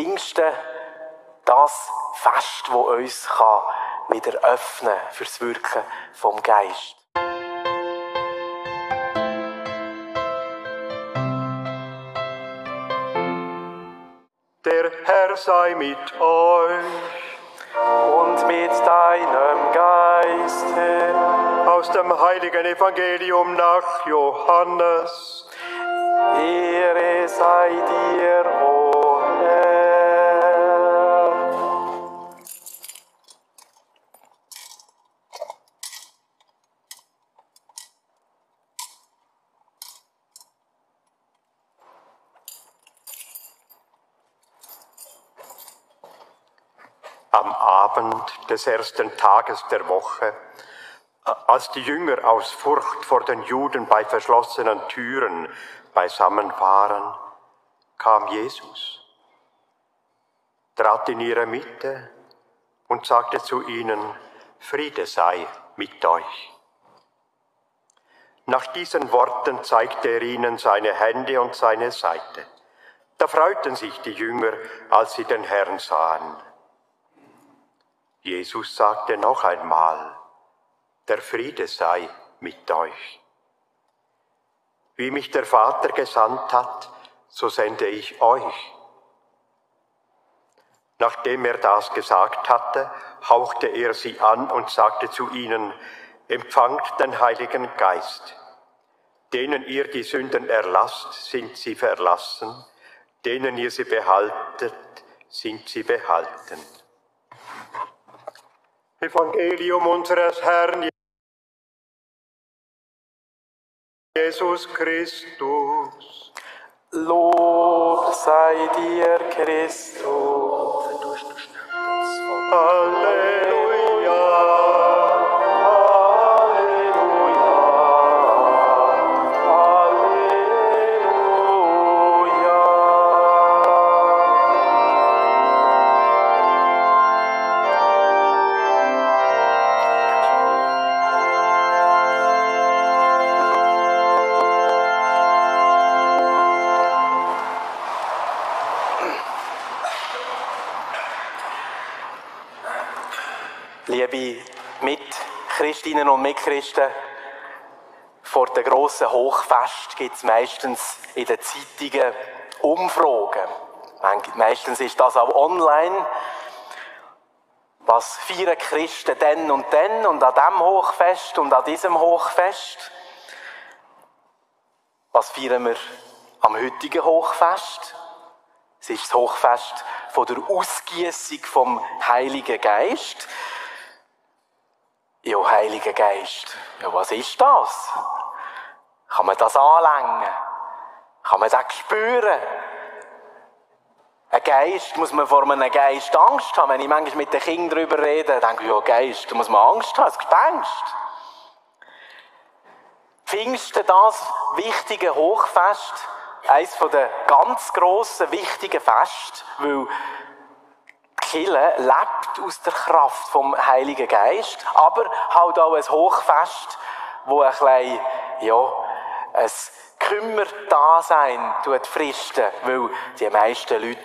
Pfingsten das Fest, das uns kann wieder öffnen fürs Wirken vom Geist. Der Herr sei mit euch und mit deinem Geiste. Aus dem heiligen Evangelium nach Johannes. Ehre sei dir, o Herr. Des ersten Tages der Woche, als die Jünger aus Furcht vor den Juden bei verschlossenen Türen beisammen waren, kam Jesus, trat in ihre Mitte und sagte zu ihnen, Friede sei mit euch. Nach diesen Worten zeigte er ihnen seine Hände und seine Seite. Da freuten sich die Jünger, als sie den Herrn sahen. Jesus sagte noch einmal, der Friede sei mit euch. Wie mich der Vater gesandt hat, so sende ich euch. Nachdem er das gesagt hatte, hauchte er sie an und sagte zu ihnen, empfangt den Heiligen Geist. Denen ihr die Sünden erlasst, sind sie verlassen, denen ihr sie behaltet, sind sie behalten. Evangelium unseres Herrn Jesus Christus. Lob sei dir, Christus. Halleluja. Mitchristinnen und Mitchristen, vor dem grossen Hochfest gibt es meistens in den Zeitungen Umfragen. Meistens ist das auch online. Was feiern Christen denn und denn und an diesem Hochfest und an diesem Hochfest? Was feiern wir am heutigen Hochfest? Es ist das Hochfest von der Ausgießung vom Heiligen Geist. Ja, Heiliger Geist, ja, was ist das? Kann man das anlängen? Kann man das spüren? Ein Geist, muss man vor einem Geist Angst haben? Wenn ich manchmal mit den Kindern darüber rede, denke ich, ja, Geist, da muss man Angst haben, das Gespenst. Pfingsten, das wichtige Hochfest, eines der ganz grossen, wichtigen Feste, weil Kirche lebt aus der Kraft vom Heiligen Geist, aber halt auch ein Hochfest, wo ein klein, ja, ein Kümmerdasein fristen, weil die meisten Leute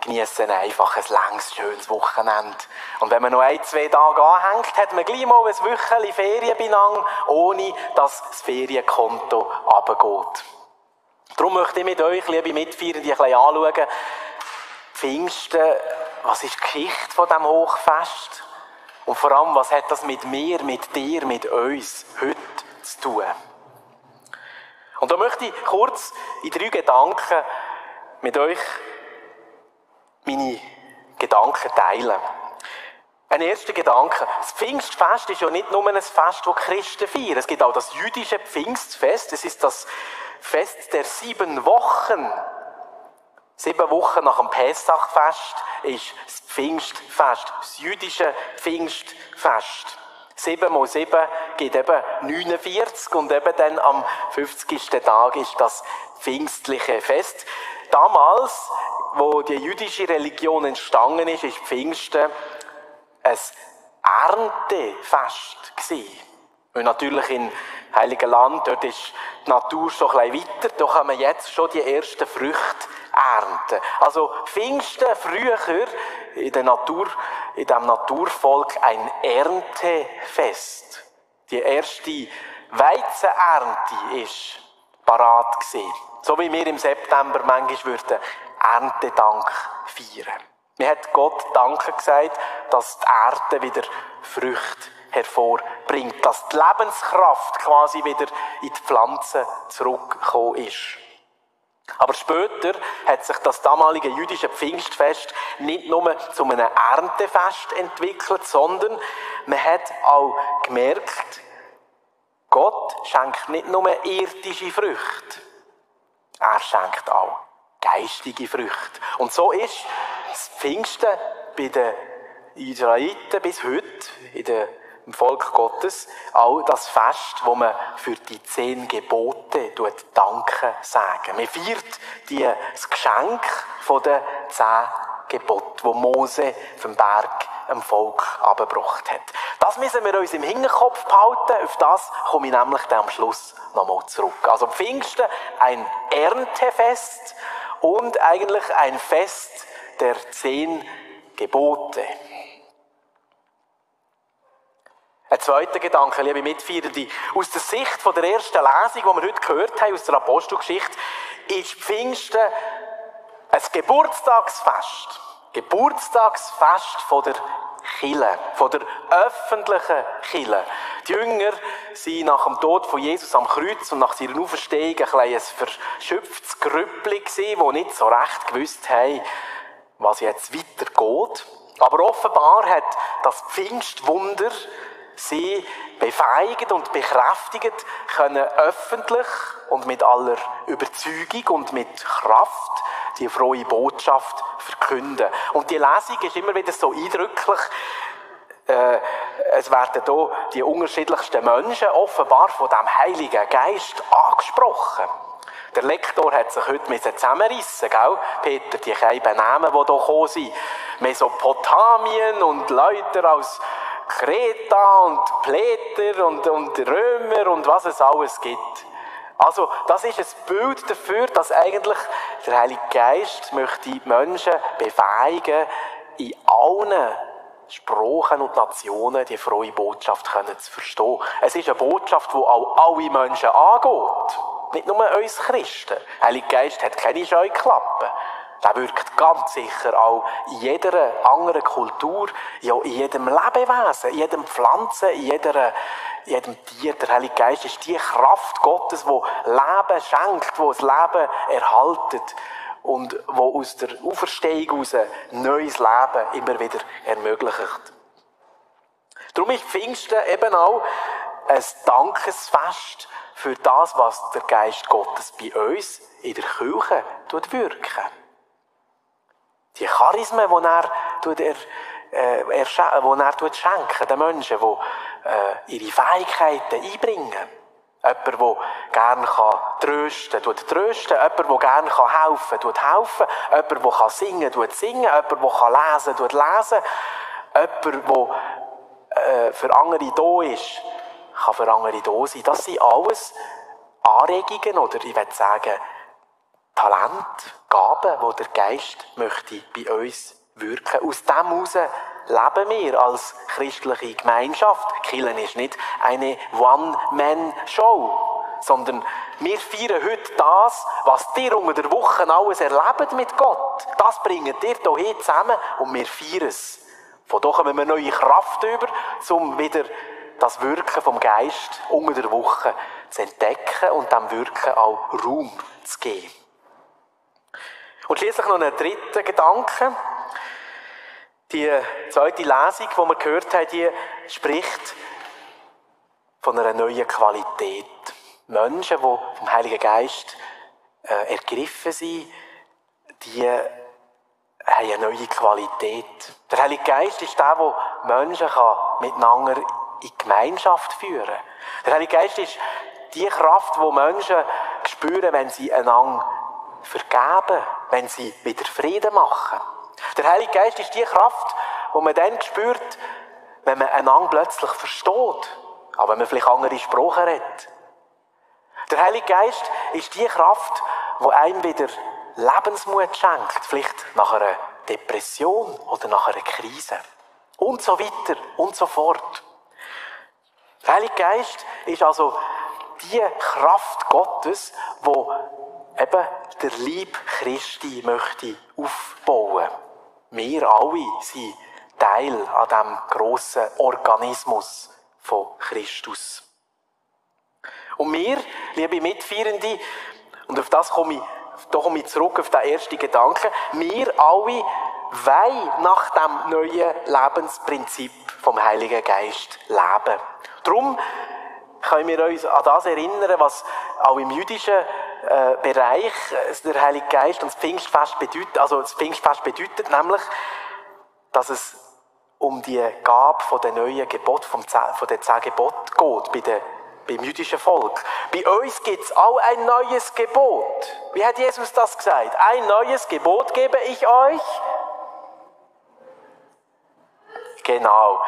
genießen einfach ein langes, schönes Wochenende. Und wenn man noch ein, zwei Tage anhängt, hat man gleich mal ein Wöchchen Ferien benang, ohne dass das Ferienkonto runtergeht. Darum möchte ich mit euch, liebe Mitfeierende, ein bisschen anschauen, Pfingsten, was ist die Geschichte von diesem Hochfest? Und vor allem, was hat das mit mir, mit dir, mit uns heute zu tun? Und da möchte ich kurz in drei Gedanken mit euch meine Gedanken teilen. Ein erster Gedanke. Das Pfingstfest ist ja nicht nur ein Fest, das Christen feiern. Es gibt auch das jüdische Pfingstfest. Es ist das Fest der sieben Wochen. Sieben Wochen nach dem Pessachfest ist das Pfingstfest, das jüdische Pfingstfest. Sieben mal sieben gibt eben 49 und eben dann am 50. Tag ist das pfingstliche Fest. Damals, wo die jüdische Religion entstanden ist, ist Pfingsten ein Erntefest gewesen. Und natürlich in Heiligen Land, dort ist die Natur schon ein bisschen weiter, da kann man jetzt schon die ersten Früchte ernten. Also Pfingsten früher in der Natur, in dem Naturvolk ein Erntefest. Die erste Weizenernte ist parat gesehen. So wie wir im September manchmal würden Erntedank feiern. Mir hat Gott Danke gesagt, dass die Erde wieder Früchte hervorbringt, dass die Lebenskraft quasi wieder in die Pflanzen zurückgekommen ist. Aber später hat sich das damalige jüdische Pfingstfest nicht nur zu einem Erntefest entwickelt, sondern man hat auch gemerkt, Gott schenkt nicht nur irdische Früchte, er schenkt auch geistige Früchte. Und so ist das Pfingsten bei den Israeliten bis heute in der im Volk Gottes auch das Fest, wo man für die zehn Gebote Danke sagen. Man feiert die, das Geschenk von den zehn Geboten, wo Mose vom Berg dem Volk abgebracht hat. Das müssen wir uns im Hinterkopf behalten. Auf das komme ich nämlich dann am Schluss nochmal zurück. Also Pfingsten ein Erntefest und eigentlich ein Fest der zehn Gebote. Ein zweiter Gedanke, liebe Mitfeierende. Aus der Sicht von der ersten Lesung, die wir heute gehört haben, aus der Apostelgeschichte, ist Pfingsten ein Geburtstagsfest. Geburtstagsfest von der Kille, von der öffentlichen Kille. Die Jünger waren nach dem Tod von Jesus am Kreuz und nach seiner Auferstehung ein, ein verschöpftes Grüppli die nicht so recht gewusst haben, was jetzt weitergeht. Aber offenbar hat das Pfingstwunder sie befeigt und bekräftigt können öffentlich und mit aller Überzeugung und mit Kraft die frohe Botschaft verkünden. Und die Lesung ist immer wieder so eindrücklich. Äh, es werden hier die unterschiedlichsten Menschen offenbar von dem Heiligen Geist angesprochen. Der Lektor hat sich heute zusammenrissen, gell? Peter, die kleinen Namen, die hier gekommen sind. Mesopotamien und Leute aus Kreta und Pläter und, und Römer und was es alles gibt. Also, das ist ein Bild dafür, dass eigentlich der Heilige Geist möchte die Menschen befähigen, in allen Sprachen und Nationen die frohe Botschaft können zu verstehen. Es ist eine Botschaft, die auch alle Menschen angeht. Nicht nur uns Christen. Der Heilige Geist hat keine Scheuklappen. Der wirkt ganz sicher auch in jeder anderen Kultur, ja, in jedem Lebewesen, in jedem Pflanzen, in jeder, in jedem Tier. Der Heilige Geist ist die Kraft Gottes, wo Leben schenkt, wo das Leben erhaltet und wo aus der Auferstehung heraus neues Leben immer wieder ermöglicht. Darum ist Pfingsten eben auch ein Dankesfest für das, was der Geist Gottes bei uns in der Kirche wirkt die Charismen, die er, er, äh, er, wo er schenken den Menschen, die ihre Fähigkeiten einbringen. Jemand, der gerne trösten kann, trösten. Jemand, der gerne helfen kann, helfen. Jemand, der singen kann, singen. Jemand, der lesen kann, lesen. Jemand, der äh, für andere da ist, kann für andere da sein. Das sind alles Anregungen oder ich würde sagen, Talent, Gaben, wo der Geist möchte bei uns wirken. Aus dem heraus leben wir als christliche Gemeinschaft. Killen ist nicht eine One-Man-Show, sondern wir feiern heute das, was ihr unter der Woche alles erlebt mit Gott. Das bringt ihr hier zusammen und wir feiern es. Von da kommen wir neue Kraft über, um wieder das Wirken vom Geist unter der Woche zu entdecken und dem Wirken auch Raum zu geben. Und schließlich noch ein dritter Gedanke. Die zweite Lesung, die wir gehört haben, die spricht von einer neuen Qualität. Menschen, die vom Heiligen Geist äh, ergriffen sind, die haben eine neue Qualität. Der Heilige Geist ist der, der Menschen kann miteinander in Gemeinschaft führen kann. Der Heilige Geist ist die Kraft, die Menschen spüren, wenn sie einander vergeben, wenn sie wieder Frieden machen. Der Heilige Geist ist die Kraft, die man dann spürt, wenn man einander plötzlich versteht. auch wenn man vielleicht andere Sprachen redet. Der Heilige Geist ist die Kraft, wo einem wieder Lebensmut schenkt, vielleicht nach einer Depression oder nach einer Krise. Und so weiter und so fort. Der Heilige Geist ist also die Kraft Gottes, wo eben der Lieb Christi möchte aufbauen. Wir alle sind Teil an dem grossen Organismus von Christus. Und wir, liebe Mitfeierende, und auf das komme ich, da komme ich zurück auf den ersten Gedanken, wir alle wollen nach dem neuen Lebensprinzip vom Heiligen Geist leben. Darum können wir uns an das erinnern, was auch im jüdischen äh, Bereich der Heilige Geist und das Pfingstfest bedeutet, also das Pfingstfest bedeutet nämlich, dass es um die Gabe von der neuen Gebot, vom von den zehn Gebot geht, bei der, beim jüdischen Volk. Bei uns gibt es auch ein neues Gebot. Wie hat Jesus das gesagt? Ein neues Gebot gebe ich euch. Genau.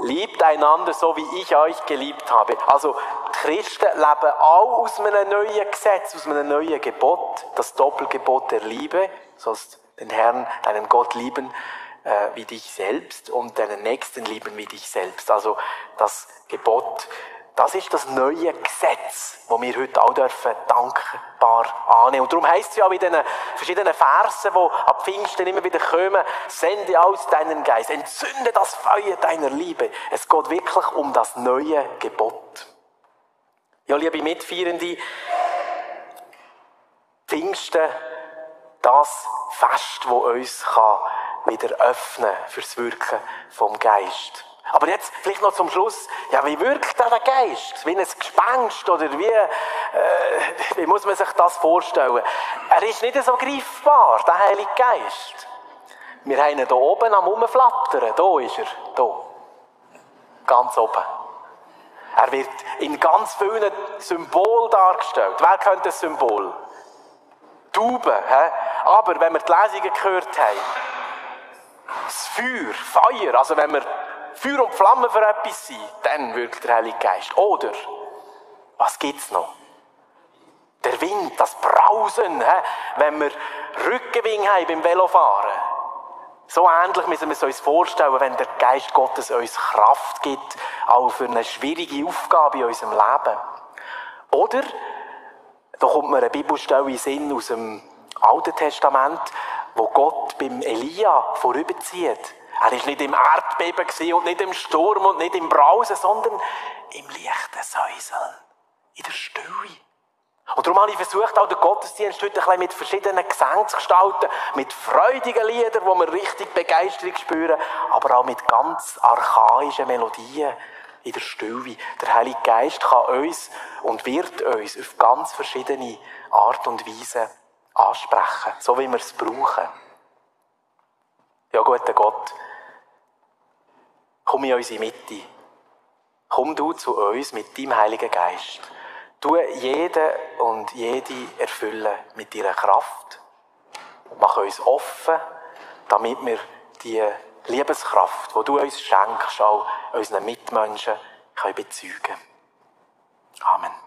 Liebt einander so, wie ich euch geliebt habe. Also, die Christen leben auch aus einem neuen Gesetz, aus einem neuen Gebot, das Doppelgebot der Liebe, sollst den Herrn, deinen Gott lieben äh, wie dich selbst und deinen Nächsten lieben wie dich selbst. Also das Gebot, das ist das neue Gesetz, wo wir heute auch dürfen dankbar annehmen. Und darum heißt es ja auch in den verschiedenen Versen, wo ab Pfingsten immer wieder kommen, sende aus deinen Geist, entzünde das Feuer deiner Liebe. Es geht wirklich um das neue Gebot. Ja, liebe Mitfeierende, Pfingsten, das Fest, wo uns kann wieder öffnen fürs Wirken vom Geist. Aber jetzt vielleicht noch zum Schluss, ja, wie wirkt der Geist? Wie ein Gespenst oder wie, äh, wie muss man sich das vorstellen? Er ist nicht so greifbar, der Heilige Geist. Wir haben ihn hier oben am Umflattern. Da ist er, da. Ganz oben. Er wird in ganz vielen Symbolen dargestellt. Wer kennt das Symbol? Tauben. He? Aber wenn wir die Lesungen gehört haben, das Feuer, Feuer, also wenn wir Feuer und Flamme für etwas sind, dann wirkt der Heilige Geist. Oder, was gibt's noch? Der Wind, das Brausen, wenn wir Rückenwind haben beim Velofahren. So ähnlich müssen wir es uns vorstellen, wenn der Geist Gottes uns Kraft gibt, auch für eine schwierige Aufgabe in unserem Leben. Oder, da kommt mir eine Bibelstelle in Sinn aus dem Alten Testament, wo Gott beim Elia vorüberzieht. Er ist nicht im Erdbeben und nicht im Sturm und nicht im Brausen, sondern im leichten Säuseln, in der Stille. Und darum habe ich versucht, auch den Gottesdienst heute ein bisschen mit verschiedenen Gesängen zu gestalten, mit freudigen Liedern, wo wir richtig Begeisterung spüren, aber auch mit ganz archaischen Melodien in der Stille. Der Heilige Geist kann uns und wird uns auf ganz verschiedene Art und Weise ansprechen, so wie wir es brauchen. Ja, guter Gott, komm in unsere Mitte. Komm du zu uns mit deinem Heiligen Geist. Tu jeden und jede erfüllen mit deiner Kraft. Mach uns offen, damit wir die Liebeskraft, die du uns schenkst, auch unseren Mitmenschen können bezeugen. Amen.